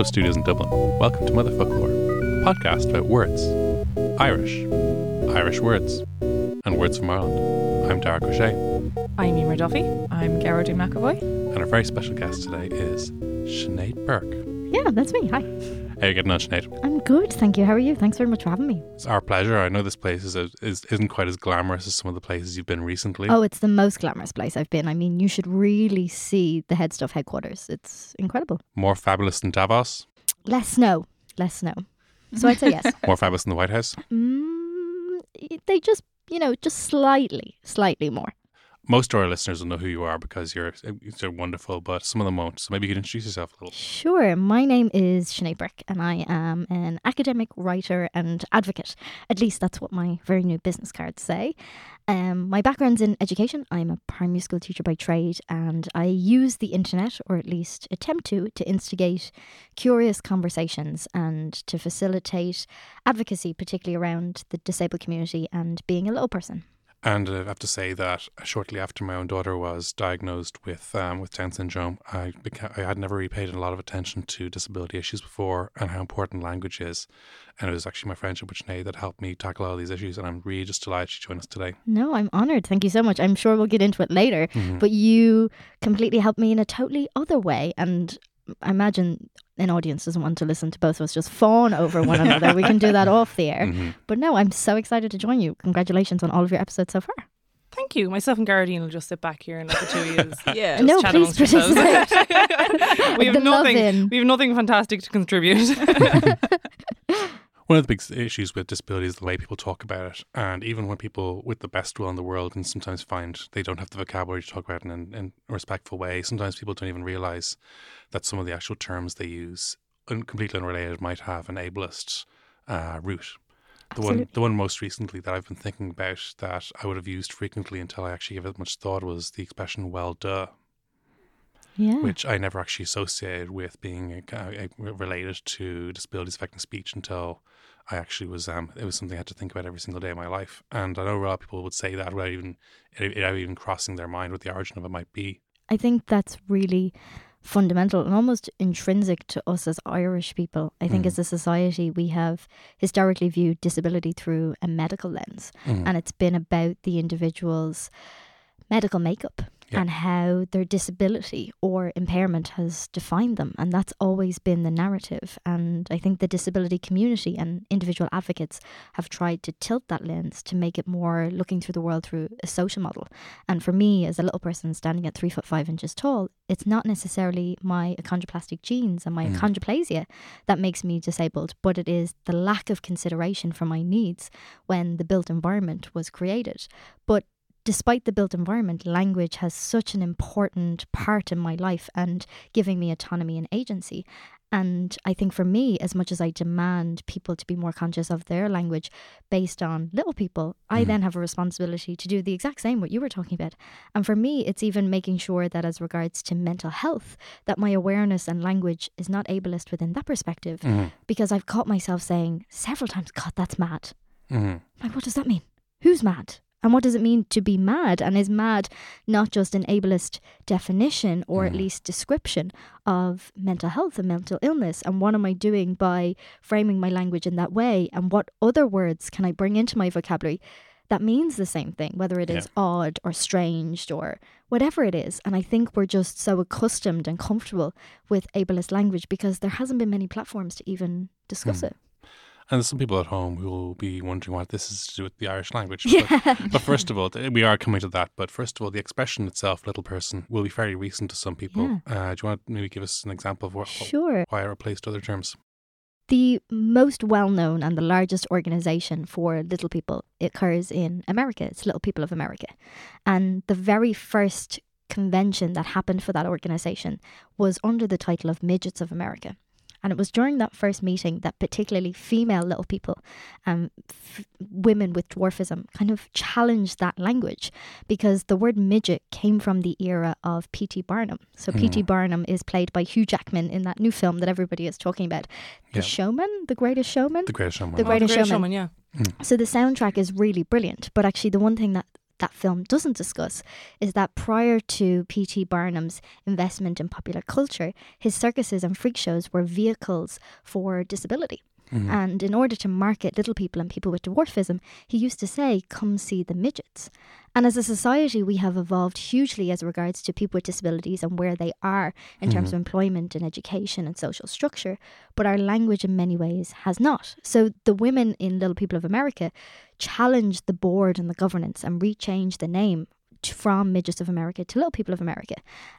Headstuff Studios in Dublin. Welcome to Mother Foclóir, a podcast about words, Irish, Irish words, and words from Ireland. I'm Darach Ó Séaghdha, I'm Éimear Duffy. I'm Gearóidín McAvoy. and our very special guest today is Sinead Burke. Yeah, that's me. Hi. How are you getting on, Sinead? Good, thank you. How are you? Thanks very much for having me. It's our pleasure. I know this place is, is isn't quite as glamorous as some of the places you've been recently. Oh, it's the most glamorous place I've been. I mean, you should really see the Head Stuff headquarters. It's incredible. More fabulous than Davos, Less snow, less snow. So I'd say yes. more fabulous than the White House. Mm, they just, you know, just slightly, slightly more. Most of our listeners will know who you are because you're wonderful, but some of them won't. So maybe you could introduce yourself a little. Sure. My name is Sinead Burke, and I am an academic writer and advocate. At least that's what my very new business cards say. Um, my background's in education. I'm a primary school teacher by trade, and I use the internet, or at least attempt to, to instigate curious conversations and to facilitate advocacy, particularly around the disabled community and being a little person. And I have to say that shortly after my own daughter was diagnosed with um, with Down syndrome, I beca- I had never really paid a lot of attention to disability issues before and how important language is. And it was actually my friendship with Sinead that helped me tackle all these issues. And I'm really just delighted she joined us today. No, I'm honored. Thank you so much. I'm sure we'll get into it later, Mhm. but you completely helped me in a totally other way. And I imagine an audience doesn't want to listen to both of us just fawn over one another. we can do that off the air. Mhm. But no, I'm so excited to join you. Congratulations on all of your episodes so far. Thank you. Myself and Gearóidín will just sit back here and let the two of you. Yeah, just No, chat please amongst yourselves. participate. we have The nothing. We have nothing fantastic to contribute. One of the big issues with disability is the way people talk about it. And even when people with the best will in the world can sometimes find they don't have the vocabulary to talk about it in, in a respectful way, sometimes people don't even realize that some of the actual terms they use, un- completely unrelated, might have an ableist uh, root. The one, the one most recently that I've been thinking about that I would have used frequently until I actually gave it much thought was the expression "well, duh," Yeah. which I never actually associated with being uh, uh, related to disabilities affecting speech until I actually was. Um, it was something I had to think about every single day of my life, and I know a lot of people would say that without even without even crossing their mind what the origin of it might be. I think that's really fundamental and almost intrinsic to us as Irish people. I think Mm. as a society, we have historically viewed disability through a medical lens, Mm. and it's been about the individual's medical makeup Yeah. and how their disability or impairment has defined them. And that's always been the narrative. And I think the disability community and individual advocates have tried to tilt that lens to make it more looking through the world through a social model. And for me, as a little person standing at three foot five inches tall, it's not necessarily my achondroplastic genes and my Mm. achondroplasia that makes me disabled, but it is the lack of consideration for my needs when the built environment was created. But despite the built environment, language has such an important part in my life and giving me autonomy and agency. And I think for me, as much as I demand people to be more conscious of their language based on little people, I Mhm. then have a responsibility to do the exact same what you were talking about. And for me, it's even making sure that as regards to mental health, that my awareness and language is not ableist within that perspective. Mhm. Because I've caught myself saying several times, God, that's mad. Mhm. Like, what does that mean? Who's mad? And what does it mean to be mad? And is mad not just an ableist definition or at least description of mental health and mental illness? And what am I doing by framing my language in that way? And what other words can I bring into my vocabulary that means the same thing, whether it is odd or strange or whatever it is? And I think we're just so accustomed and comfortable with ableist language because there hasn't been many platforms to even discuss Mm. it. And there's some people at home who will be wondering what this is to do with the Irish language. Yeah. but first of all, we are coming to that. But first of all, the expression itself, little person, will be fairly recent to some people. Uh, do you want to maybe give us an example of what, Sure. why it replaced other terms? The most well known and the largest organization for little people occurs in America. It's Little People of America. And the very first convention that happened for that organization was under the title of Midgets of America. And it was during that first meeting that particularly female little people, um, f- women with dwarfism, kind of challenged that language because the word midget came from the era of P.T. Barnum. So P.T. Mm. Barnum is played by Hugh Jackman in that new film that everybody is talking about, The Yeah. Showman, The Greatest Showman. The Greatest Showman. The Oh, Greatest Great Showman. yeah. So the soundtrack is really brilliant, but actually the one thing that that film doesn't discuss is that prior to P.T. Barnum's investment in popular culture, his circuses and freak shows were vehicles for disability. Mhm. And in order to market little people and people with dwarfism, he used to say, Come see the midgets. And as a society, we have evolved hugely as regards to people with disabilities and where they are in terms of employment and education and social structure. But our language, in many ways, has not. So the women in Little People of America challenged the board and the governance and rechanged the name from Midgets of America to Little People of America.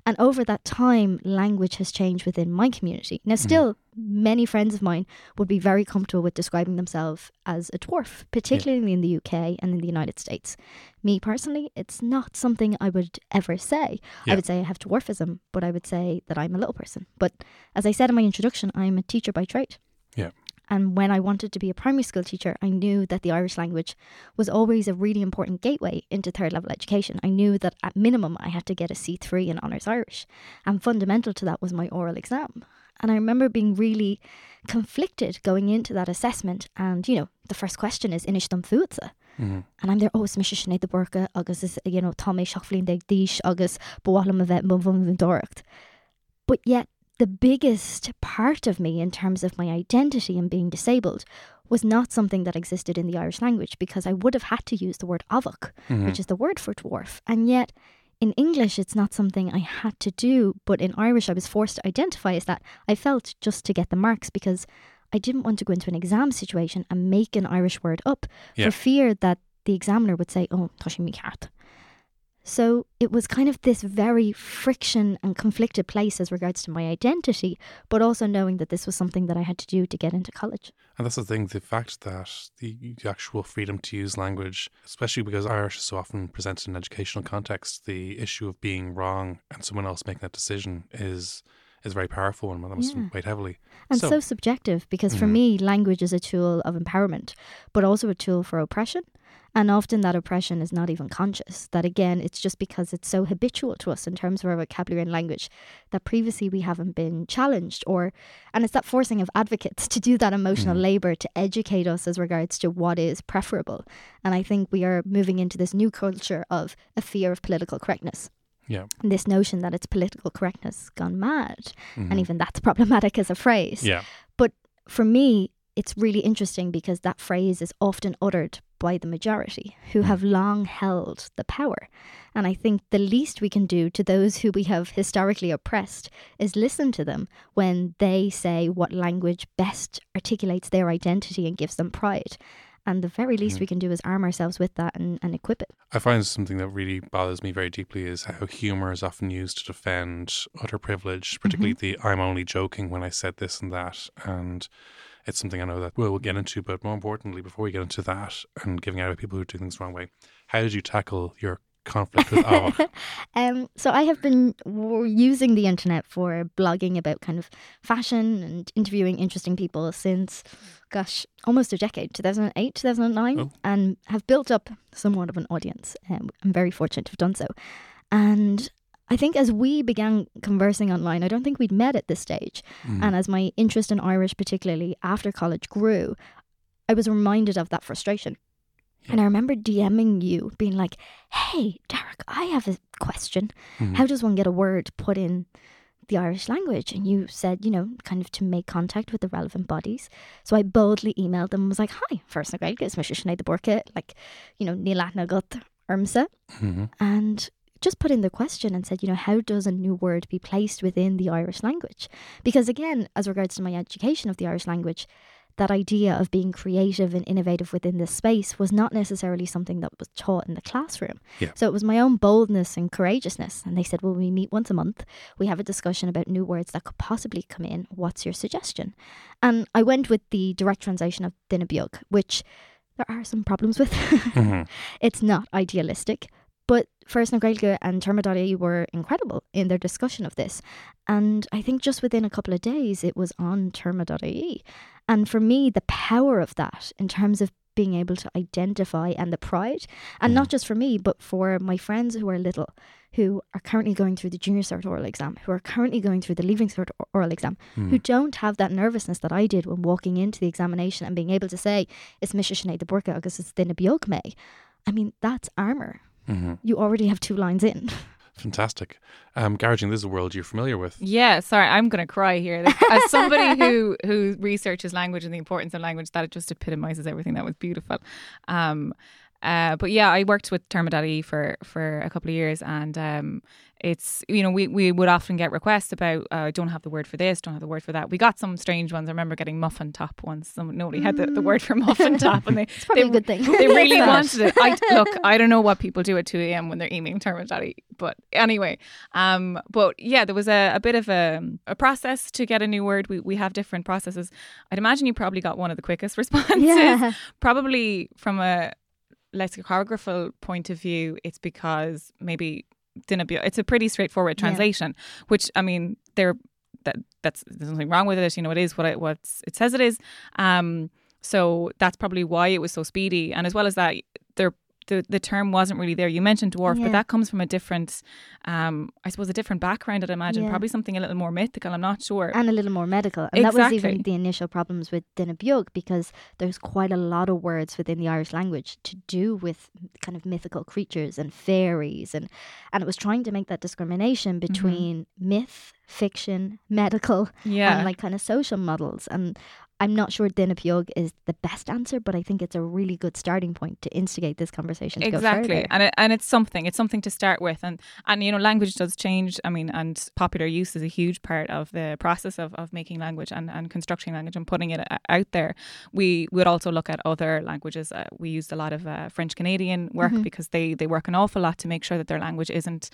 And over that time, language has changed within my community. Now, mm-hmm. still, many friends of mine would be very comfortable with describing themselves as a dwarf, particularly in the UK and in the United States. Me personally, it's not something I would ever say. Yeah. I would say I have dwarfism, but I would say that I'm a little person. But as I said in my introduction, I'm a teacher by trade. Yeah. And when I wanted to be a primary school teacher, I knew that the Irish language was always a really important gateway into third level education. I knew that at minimum I had to get a C3 in Honours Irish. And fundamental to that was my oral exam. And I remember being really conflicted going into that assessment. And, you know, the first question is Inish dom fuatsa. Mhm. And I'm there, oh, is Misha Sinead the Burka, agus is, you know, Tommy Shofflin de Dish, agus Boalam Muvum Dorocht. But yet, the biggest part of me in terms of my identity and being disabled was not something that existed in the Irish language because I would have had to use the word avok, Mhm. which is the word for dwarf. And yet, in English, it's not something I had to do, but in Irish, I was forced to identify as that. I felt just to get the marks because I didn't want to go into an exam situation and make an Irish word up Yeah. for fear that the examiner would say, oh, Toshi Mikart. So it was kind of this very friction and conflicted place as regards to my identity, but also knowing that this was something that I had to do to get into college. And that's the thing, the fact that the, the actual freedom to use language, especially because Irish is so often presented in educational context, the issue of being wrong and someone else making that decision is is very powerful and that must Yeah. weigh heavily. And So- so, subjective because for Mhm. me, language is a tool of empowerment, but also a tool for oppression. And often that oppression is not even conscious. That again, it's just because it's so habitual to us in terms of our vocabulary and language that previously we haven't been challenged or and it's that forcing of advocates to do that emotional Mhm. labour to educate us as regards to what is preferable. And I think we are moving into this new culture of a fear of political correctness. Yeah. This notion that it's political correctness gone mad. Mhm. And even that's problematic as a phrase yeah. But for me, it's really interesting because that phrase is often uttered by the majority who Mm. have long held the power. And I think the least we can do to those who we have historically oppressed is listen to them when they say what language best articulates their identity and gives them pride. And the very least Mhm. we can do is arm ourselves with that and, and equip it. I find something that really bothers me very deeply is how humor is often used to defend utter privilege, particularly the I'm only joking when I said this and that. And it's something I know that we'll, we'll get into, but more importantly, before we get into that and giving out people who do things the wrong way, how did you tackle your conflict with Ava? um, so I have been using the internet for blogging about kind of fashion and interviewing interesting people since, gosh, almost a decade, 2008, 2009, Oh. and have built up somewhat of an audience. Um, I'm very fortunate to have done so. And I think as we began conversing online, I don't think we'd met at this stage. Mm. And as my interest in Irish, particularly after college, grew, I was reminded of that frustration. And I remember DMing you, being like, hey, Darach, I have a question. Mhm. How does one get a word put in the Irish language? And you said, you know, kind of to make contact with the relevant bodies. So I boldly emailed them and was like, hi, first gael, it's Mr. Sinead the Burka, like, you know, Níl na got Irmsa Mhm. and just put in the question and said, you know, how does a new word be placed within the Irish language? Because again, as regards to my education of the Irish language, that idea of being creative and innovative within this space was not necessarily something that was taught in the classroom. Yeah. So it was my own boldness and courageousness. And they said, well, we meet once a month. We have a discussion about new words that could possibly come in. What's your suggestion? And I went with the direct translation of duine beag, which there are some problems with. Mhm. it's not idealistic. But Foras na Gaeilge and téarma.ie were incredible in their discussion of this. And I think just within a couple of days, it was on téarma.ie. And for me, the power of that in terms of being able to identify and the pride, and not just for me, but for my friends who are little, who are currently going through the junior cert oral exam, who are currently going through the leaving cert oral exam, who Mm. don't have that nervousness that I did when walking into the examination and being able to say, it's Misha Sinead the Burka, because it's duine beag mé. I mean, that's armour. Hmm you already have two lines in. Fantastic. Um, Gearóidín, this is a world you're familiar with. Yeah, sorry, I'm going to cry here. As somebody who who researches language and the importance of language, that just epitomizes everything. That was beautiful. Um, uh, but yeah, I worked with téarma.ie for for a couple of years, and um, it's you know we we would often get requests about uh, don't have the word for this, don't have the word for that. We got some strange ones. I remember getting muffin top once. Some nobody had the, the word for muffin top, and they It's probably they, a good thing. they really wanted it. I, look, I don't know what people do at 2 a.m. when they're emailing téarma.ie, but anyway. Um, but yeah, there was a, a bit of a, a process to get a new word. We, we have different processes. I'd imagine you probably got one of the quickest responses. Yeah. Probably from a lexicographical point of view, it's because maybe it's a pretty straightforward Yeah. translation, which I mean, they're that that's there's nothing wrong with it. You know, it is what it what it says it is. Um, so that's probably why it was so speedy. And as well as that, there the the term wasn't really there. You mentioned dwarf, Yeah. but that comes from a different, um, I suppose, a different background. I'd imagine Yeah. probably something a little more mythical. I'm not sure. and a little more medical. And that was even the initial problems with duine beag because there's quite a lot of words within the Irish language to do with kind of mythical creatures and fairies and and it was trying to make that discrimination between myth, fiction, medical yeah, and like kind of social models and I'm not sure duine beag is the best answer, but I think it's a really good starting point to instigate this conversation exactly. and it, and it's something it's something to start with. And and you know language does change. I mean and popular use is a huge part of the process of, of making language and, and constructing language and putting it out there. We would also look at other languages. Uh, we used a lot of uh, french canadian work Mhm. because they they work an awful lot to make sure that their language isn't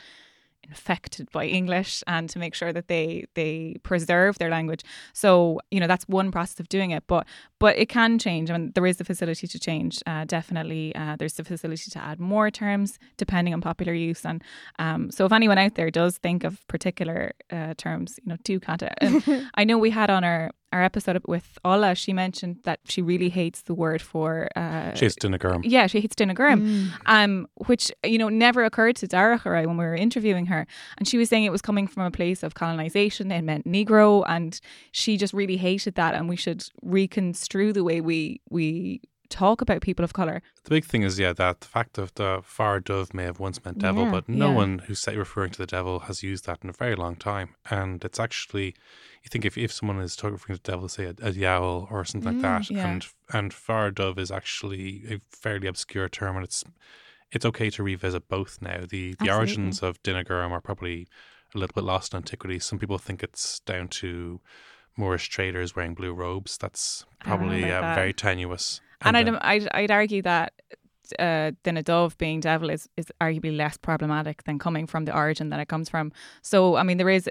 infected by English and to make sure that they they preserve their language. So you know that's one process of doing it, but but it can change. I mean, there is the facility to change. Uh, definitely, uh, there's the facility to add more terms depending on popular use. And um, so if anyone out there does think of particular uh, terms, you know, do contact. I know we had on our our episode with Ola. She mentioned that she really hates the word for. Uh, Chase duine gorm. yeah, she hates duine gorm Mm. um, which you know never occurred to Dara or I when we were interviewing her, and she was saying it was coming from a place of colonization. It meant Negro, and she just really hated that, and we should reconstrue the way we we talk about people of color. The big thing is, yeah, that the fact of the fear dubh may have once meant devil, Yeah, but no yeah. one who's say, referring to the devil has used that in a very long time. And it's actually, you think if, if someone is talking referring to the devil, say a, a yowl or something Mm, like that, yeah. and and fear dubh is actually a fairly obscure term, and it's it's okay to revisit both now. The the Absolutely. origins of duine gorm are probably a little bit lost in antiquity. Some people think it's down to Moorish traders wearing blue robes. That's I don't know probably uh, that. very tenuous. And, I'd, I'd I'd argue that uh, then a dove being devil is is arguably less problematic than coming from the origin that it comes from. So I mean, there is.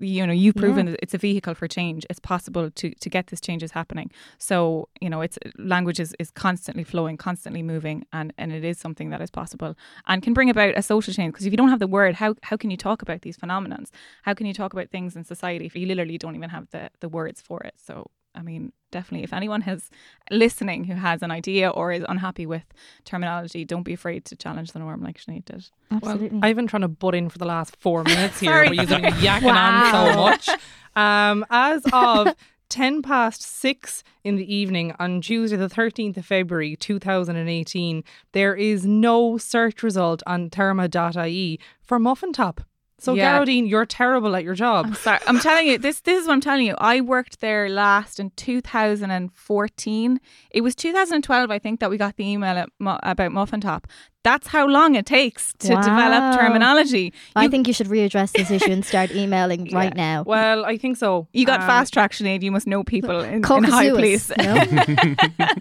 You know, you've proven Yeah. that it's a vehicle for change. It's possible to to get this changes happening. So you know, it's language is, is constantly flowing, constantly moving, and, and it is something that is possible and can bring about a social change. Because if you don't have the word, how how can you talk about these phenomenons? How can you talk about things in society if you literally don't even have the the words for it? So I mean, definitely, if anyone has listening who has an idea or is unhappy with terminology, don't be afraid to challenge the norm like Sinead did. Absolutely. I've been trying to butt in for the last four minutes here, Sorry. but you've been yakking on so much. Um, as of 10 past 6 in the evening on Tuesday, the 13th of February 2018, there is no search result on téarma.ie for Muffin Top. So, Yeah. Gearóidín, you're terrible at your job. I'm sorry. I'm telling you, this this is what I'm telling you. I worked there last in 2014. It was 2012, I think, that we got the email at, about Muffin Top. That's how long it takes to Wow. develop terminology. I You- think you should readdress this issue and start emailing right now. Well, I think so. You got Um, fast track, Sinead. You must know people in, in Caucasus high place. no?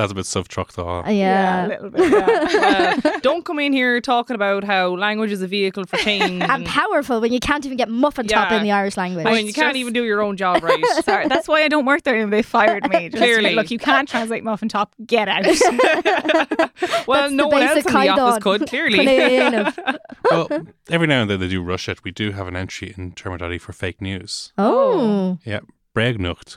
That's a bit soft truck though. Uh, yeah. a little bit. Yeah. uh, don't come in here talking about how language is a vehicle for change. and powerful when you can't even get muffin top in the Irish language. I mean, you It's can't even do your own job right. Sorry, that's why I don't work there. and They fired me. Just, Clearly. look, you can't translate muffin top. Get out. well, That's no one else basic in the office Kaidan. could, clearly. Well, every now and then they do rush it. We do have an entry in téarma.ie for fake news. oh. Yeah, Bréagnuacht.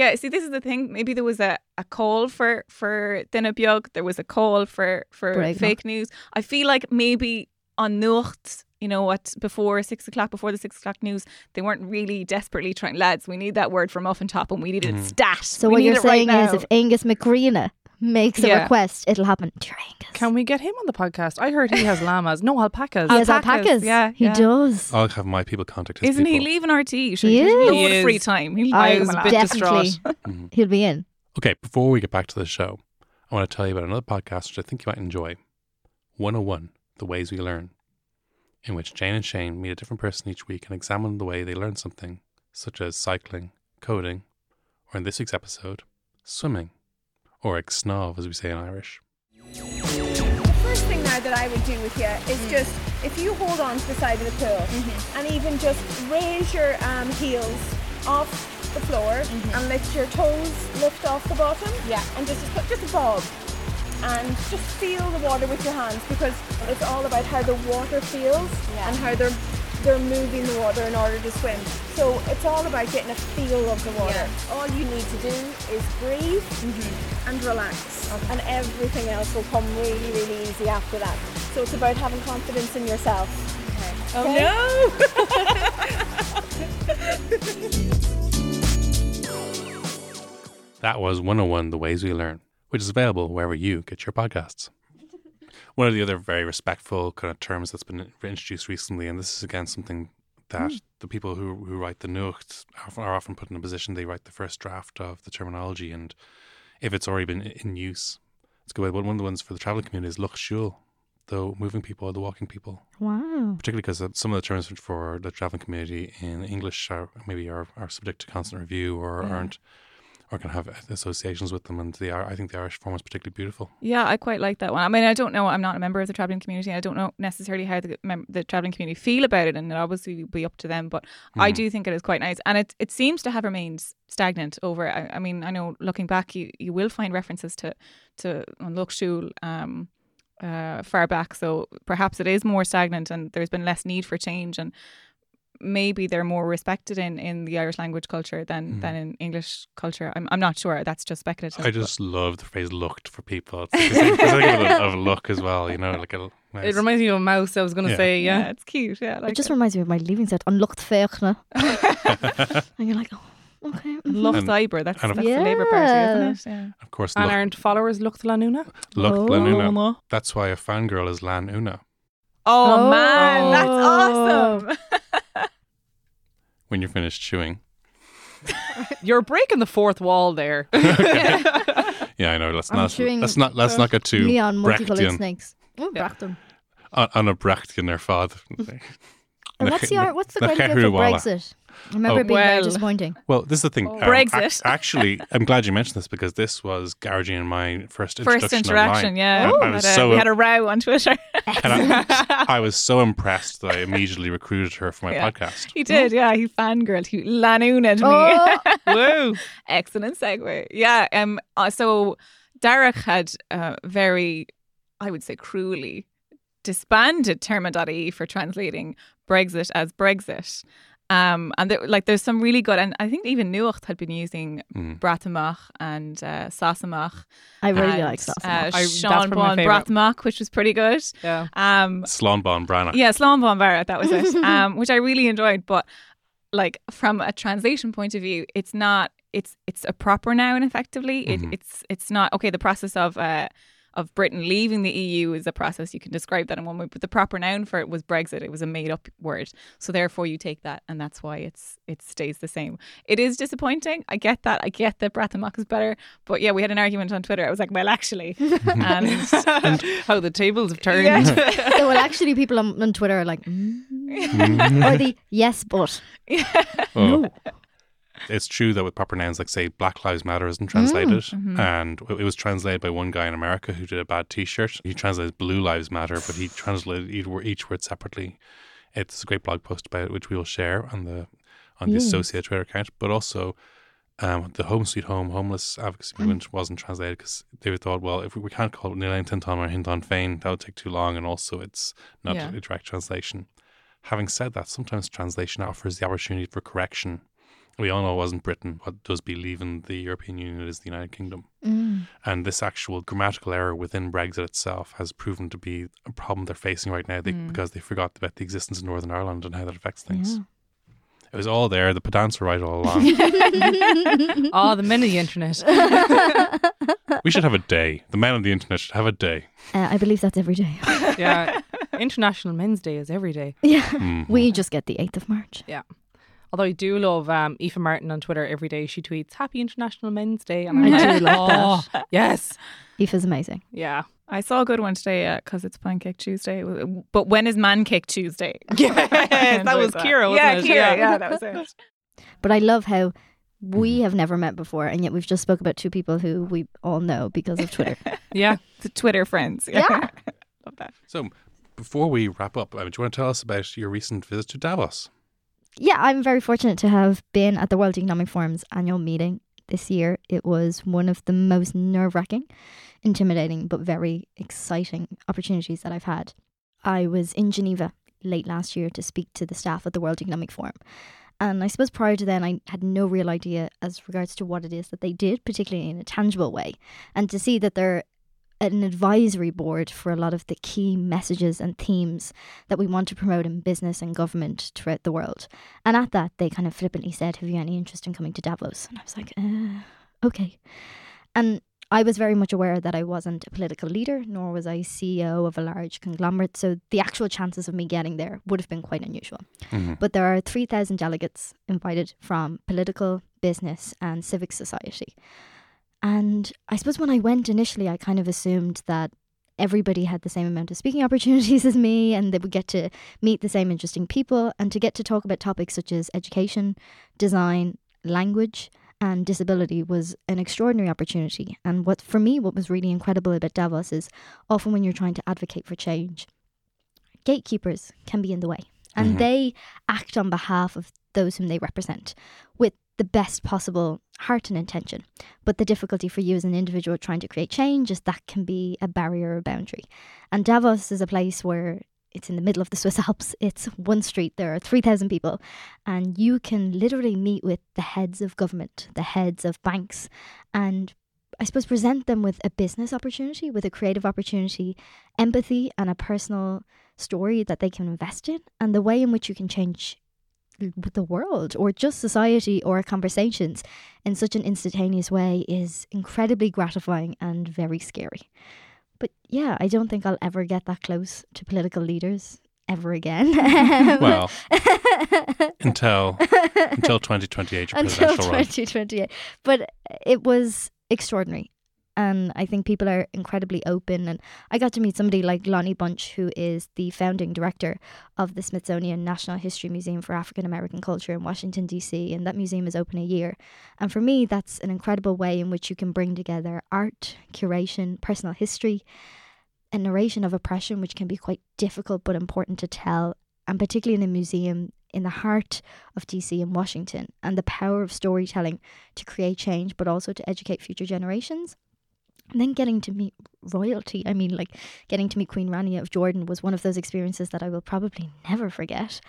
Yeah, see, this is the thing. Maybe there was a, a call for for duine beag. There was a call for for bréagnuacht. fake news. I feel like maybe on Nuacht, you know what, before six o'clock, before the six o'clock news, they weren't really desperately trying. Lads, we need that word from off and top, and we need it Mm. stat. So We what need you're it right saying is now." if Aengus Mac Grianna makes a Yeah. request, it'll happen. Dear Angus. Can we get him on the podcast? I heard he has llamas. No, alpacas. he has Alpacas, alpacas. yeah, he yeah. does. I'll have my people contact his Isn't he people. leaving RT? Sure, He is. loads He of free time. He'll I give was a a bit definitely. distraught. Mm-hmm. He'll be in. Okay, before we get back to the show, I want to tell you about another podcast which I think you might enjoy 101 The Ways We Learn, in which Jane and Shane meet a different person each week and examine the way they learn something, such as cycling, coding, or in this week's episode, swimming, or ag snáv, as we say in Irish. The first thing now that I would do with you is mm. just if you hold on to the side of the pool mm-hmm. and even just raise your um, heels off the floor mm-hmm. and let your toes lift off the bottom. Yeah. And just put just a bob. And just feel the water with your hands because it's all about how the water feels and how they're they're moving the water in order to swim. So it's all about getting a feel of the water. All you need to do is breathe mm-hmm. and relax. And everything else will come really, really easy after that. So it's about having confidence in yourself. Oh Okay? no! That was 101 The Ways We Learn, which is available wherever you get your podcasts. One of the other very respectful kind of terms that's been introduced recently, and this is again something that hmm. the people who, who write the Nuacht are often put in a position they write the first draft of the terminology, and if it's already been in use, it's good. But one of the ones for the traveling community is lucht siúil, the moving people or the walking people Wow. particularly because uh, some of the terms for the traveling community in English are maybe are, are subject to constant review or aren't or can have associations with them, and the I think the Irish form is particularly beautiful. Yeah, I quite like that one. I mean, I don't know. I'm not a member of the traveling community. I don't know necessarily how the mem- the traveling community feel about it, and it obviously will be up to them. But I do think it is quite nice, and it it seems to have remained stagnant over. I, I mean, I know looking back, you you will find references to to lucht siúil um uh far back, so perhaps it is more stagnant, and there's been less need for change and. Maybe they're more respected in, in the Irish language culture than, than in English culture. I'm, I'm not sure. That's just speculative. I just love the phrase "looked" for people. It's, it's, like, it's like a of a look as well, you know, like a. Nice. It reminds me of a mouse. I was going to Yeah. say, yeah. yeah. it's cute. Yeah, like it just it. reminds me of my leaving set, Unlocked feachna. and you're like, oh, okay. mhm. Love And- Labour. That's, and of- that's the Labour Party, Yeah. isn't it? Yeah. of course, And look, aren't followers look to Lanuna? looked Oh. Lanuna. That's why a fangirl is Lanuna. Oh, Oh. man, that's awesome. When you're finished chewing. You're breaking the fourth wall there. Yeah, I know. Let's I'm not. chewing, Let's not. Let's uh, not get too Neon multicolored Brechtian snakes. Oh, Brechtian. on, uh, on a Brechtian their father. And what's the what's the Na great idea for Chehrúwala. Brexit? I remember Oh. it being very disappointing. Well, this is the thing. Oh. um, Brexit. ac- actually, I'm glad you mentioned this because this was Gearóidín and my first introduction. First interaction, online. yeah. And We I had was a- we had a row on Twitter. and I, I was so impressed that I immediately recruited her for my Yeah. podcast. he did, yeah. He fangirled. He lanooted me. Oh, Woo. Excellent segue. Yeah. Um. uh, so Darach had uh, very, I would say, cruelly disbanded Téarma.ie for translating Brexit as Brexit. Um, and there, like, there's some really good, and I think even Nuacht had been using Mm. Breatimeacht and uh, Sassamach. I really and, like Sassamach. Uh, Sean Bon favourite. Breatimeacht, which was pretty good. Yeah. Um, Slánbán Branagh. yeah, Slán Bon Barrett, that was it. um, which I really enjoyed. But like from a translation point of view, it's not it's it's a proper noun effectively. It, Mhm. it's it's not okay. The process of uh of Britain leaving the EU is a process you can describe that in one way, but the proper noun for it was Brexit. It was a made up word, so therefore you take that, and that's why it's it stays the same. It is disappointing. I get that. I get that Breatimeacht is better, but yeah, we had an argument on Twitter. I was like, well, actually, and How the tables have turned. yeah. So, well, actually, people on, on Twitter are like, mm. or the yes, but. Oh. It's true that with proper nouns, like say Black Lives Matter isn't translated, Mm-hmm. and it was translated by one guy in America who did a bad T-shirt. He translated Blue Lives Matter, but he translated each word, each word separately. It's a great blog post about it, which we will share on the on the associated Twitter account. But also, um, the Home Sweet Home homeless advocacy movement wasn't translated because they thought, well, if we, we can't call it Nilain Tinton or Hinton Fain, that would take too long, and also it's not Yeah. a direct translation. Having said that, sometimes translation offers the opportunity for correction. We all know it wasn't Britain. What does believe in the European Union is the United Kingdom. Mm. And this actual grammatical error within Brexit itself has proven to be a problem they're facing right now they, because they forgot about the existence of Northern Ireland and how that affects things. Yeah. It was all there. The pedants were right all along. Oh, the men of the internet. we should have a day. The men on the internet should have a day. Uh, I believe that's every day. Yeah. International Men's Day is every day. yeah. Mhm. We just get the 8th of March. Although I do love um, Aoife Martin on Twitter every day. She tweets Happy International Men's Day. And I'm I like, do like oh, yes. Aoife's amazing. Yeah. I saw a good one today because it's Pancake Tuesday. But when is Man Cake Tuesday? Yes, that was Kira, wasn't yeah, it? Kira, Yeah. yeah, that was it. But I love how we have never met before, and yet we've just spoke about two people who we all know because of Twitter. Yeah. The Twitter friends. Yeah. Love that. So, before we wrap up, uh, do you want to tell us about your recent visit to Davos? Yeah, I'm very fortunate to have been at the World Economic Forum's annual meeting this year. It was one of the most nerve wracking, intimidating, but very exciting opportunities that I've had. I was in Geneva late last year to speak to the staff at the World Economic Forum. And I suppose prior to then, I had no real idea as regards to what it is that they did, particularly in a tangible way. And to see that they're an advisory board for a lot of the key messages and themes that we want to promote in business and government throughout the world. And at that, they kind of flippantly said, Have you any interest in coming to Davos? And I was like, uh, Okay. And I was very much aware that I wasn't a political leader, nor was I CEO of a large conglomerate. So the actual chances of me getting there would have been quite unusual. Mhm. But there are 3,000 delegates invited from political, business, and civic society. And I suppose when I went initially, I kind of assumed that everybody had the same amount of speaking opportunities as me and they would get to meet the same interesting people and to get to talk about topics such as education, design, language, and disability was an extraordinary opportunity. And what for me, what was really incredible about Davos is often when you're trying to advocate for change, gatekeepers can be in the way. And Mhm. they act on behalf of those whom they represent with the best possible heart and intention. But the difficulty for you as an individual trying to create change is that can be a barrier or boundary. And Davos is a place where it's in the middle of the Swiss Alps. It's one street. There are 3,000 people. And you can literally meet with the heads of government, the heads of banks, and I suppose present them with a business opportunity, with a creative opportunity, empathy, and a personal story that they can invest in, and the way in which you can change the world or just society or conversations in such an instantaneous way is incredibly gratifying and very scary. But yeah, I don't think I'll ever get that close to political leaders ever again. Well, until until 2028, until presidential run. 2028. But it was extraordinary. And I think people are incredibly open. And I got to meet somebody like Lonnie Bunch, who is the founding director of the Smithsonian National History Museum for African American Culture in Washington, D.C. And that museum is open a year. And for me, that's an incredible way in which you can bring together art, curation, personal history, and narration of oppression, which can be quite difficult but important to tell. And particularly in a museum in the heart of DC and Washington and the power of storytelling to create change, but also to educate future generations. And then getting to meet royalty. I mean, like getting to meet Queen Rania of Jordan was one of those experiences that I will probably never forget.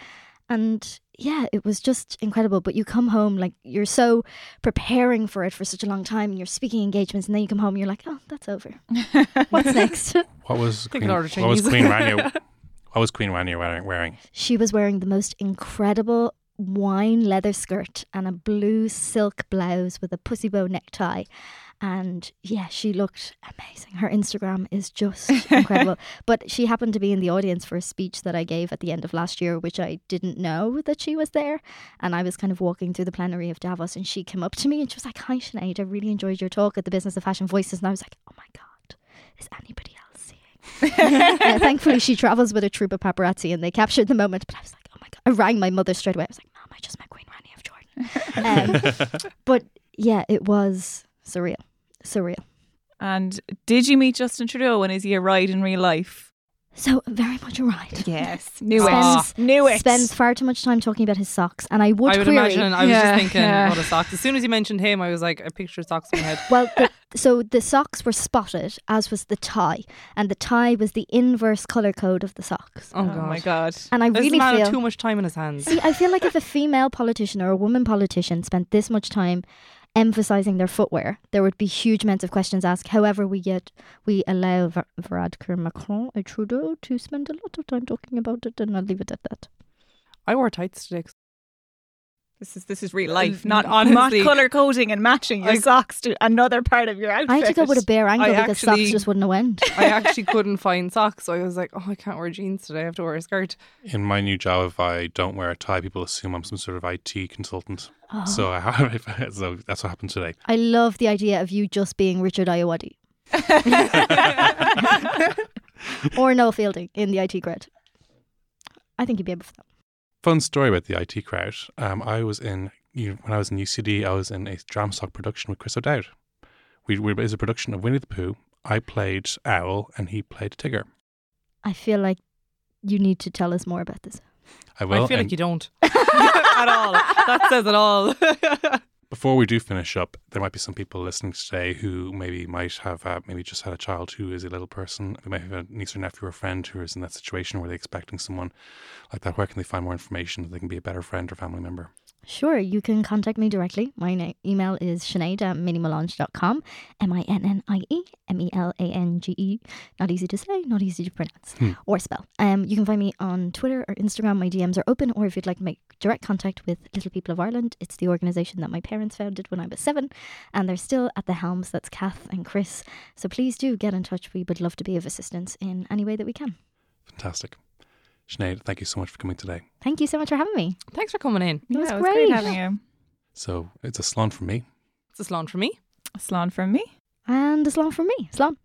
And yeah, it was just incredible. But you come home, like you're so preparing for it for such a long time, and you're speaking engagements, and then you come home, and you're like, oh, that's over. What's next? What was Queen, an what was Queen Rania? What was Queen Rania wearing? wearing? She was wearing the most incredible wine leather skirt and a blue silk blouse with a pussy bow necktie. And yeah, she looked amazing. Her Instagram is just incredible. But she happened to be in the audience for a speech that I gave at the end of last year, which I didn't know that she was there. And I was kind of walking through the plenary of Davos, and she came up to me and she was like, Hi, Sinead, I really enjoyed your talk at the Business of Fashion Voices. And I was like, Oh my God, is anybody else seeing? Uh, thankfully, she travels with a troop of paparazzi and they captured the moment. But I was like, oh my God. I rang my mother straight away. I was like, Mom, I just met Queen Rania of Jordan. Um, but yeah, it was surreal. Surreal. And did you meet Justin Trudeau and is he a ride in real life? So, very much a ride. Yes. Knew Spends- it. Knew it. Spends far too much time talking about his socks. And I would, I would query. imagine. I was Yeah, just thinking yeah. about a socks. As soon as you mentioned him, I was like, I pictured socks in my head. Well, the, so the socks were spotted, as was the tie. And the tie was the inverse colour code of the socks. Oh, Oh, god. my God. And I This really man feel. had too much time in his hands. See, I feel like if a female politician or a woman politician spent this much time emphasizing their footwear, there would be huge amounts of questions asked. However, we yet we allow Va- Varadkar Macron and Trudeau to spend a lot of time talking about it, and I'll leave it at that. I wore tights today. 'Cause This is this is real life, not honestly, not color coding and matching your I- socks to another part of your outfit. I had to go with a bare ankle I because actually- socks just wouldn't have went. I actually couldn't find socks, so I was like, "Oh, I can't wear jeans today. I have to wear a skirt." In my new job, if I don't wear a tie, people assume I'm some sort of IT consultant. Oh. So I have, so that's what happened today. I love the idea of you just being Richard Ayoade or Noel Fielding in the IT Crowd. I think you'd be able for that. Fun story about the IT crowd. Um, I was in you when I was in UCD. I was in a DramSoc production with Chris O'Dowd. We, we it was a production of Winnie the Pooh. I played Owl, and he played Tigger. I feel like you need to tell us more about this. I will. I feel and like you don't at all. That says it all. before we do finish up, there might be some people listening today who maybe might have uh, maybe just had a child who is a little person. They might have a niece or nephew or friend who is in that situation where they're expecting someone like that. Where can they find more information that they can be a better friend or family member? Sure, you can contact me directly. My na- email is sinead at minniemelange.com. M I N N I E M E L A N G E. Not easy to say, not easy to pronounce Hmm. or spell. Um, you can find me on Twitter or Instagram. My DMs are open, or if you'd like to make direct contact with Little People of Ireland, it's the organisation that my parents founded when I was seven, and they're still at the helms. That's Kath and Chris. So please do get in touch. We would love to be of assistance in any way that we can. Fantastic. Sinead, thank you so much for coming today. Thank you so much for having me. Thanks for coming in. It was yeah, it was great. great having you. So it's a slán from me. It's a salon for me. A Slán from me. And a slán from me. Slán.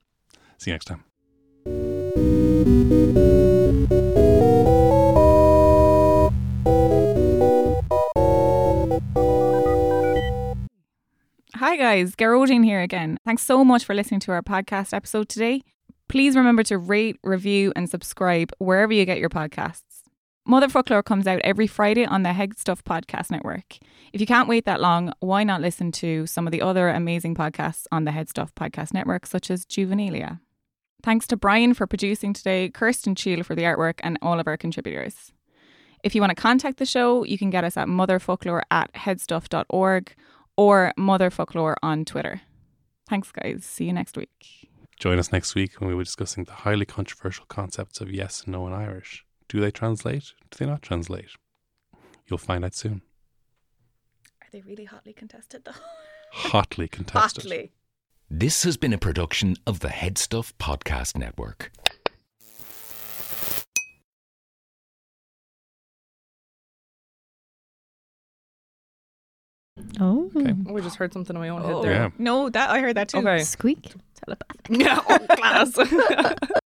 See you next time. Hi guys, Gearóidín here again. Thanks so much for listening to our podcast episode today. Please remember to rate, review, and subscribe wherever you get your podcasts. Mother Foclóir comes out every Friday on the Head Stuff Podcast Network. If you can't wait that long, why not listen to some of the other amazing podcasts on the Head Stuff Podcast Network, such as Juvenilia? Thanks to Brian for producing today, Kirsten Cheel for the artwork, and all of our contributors. If you want to contact the show, you can get us at motherfocloir at headstuff.org or motherfocloir on Twitter. Thanks, guys. See you next week. Join us next week when we will be discussing the highly controversial concepts of yes and no in Irish. Do they translate? Do they not translate? You'll find out soon. Are they really hotly contested, though? Hotly contested. Hotly. This has been a production of the Head Stuff Podcast Network. Oh. Okay. Oh, I just heard something in my own Oh. head there. Yeah. No, that I heard that too. Okay. Squeak. Telepathic. Yeah, oh, class.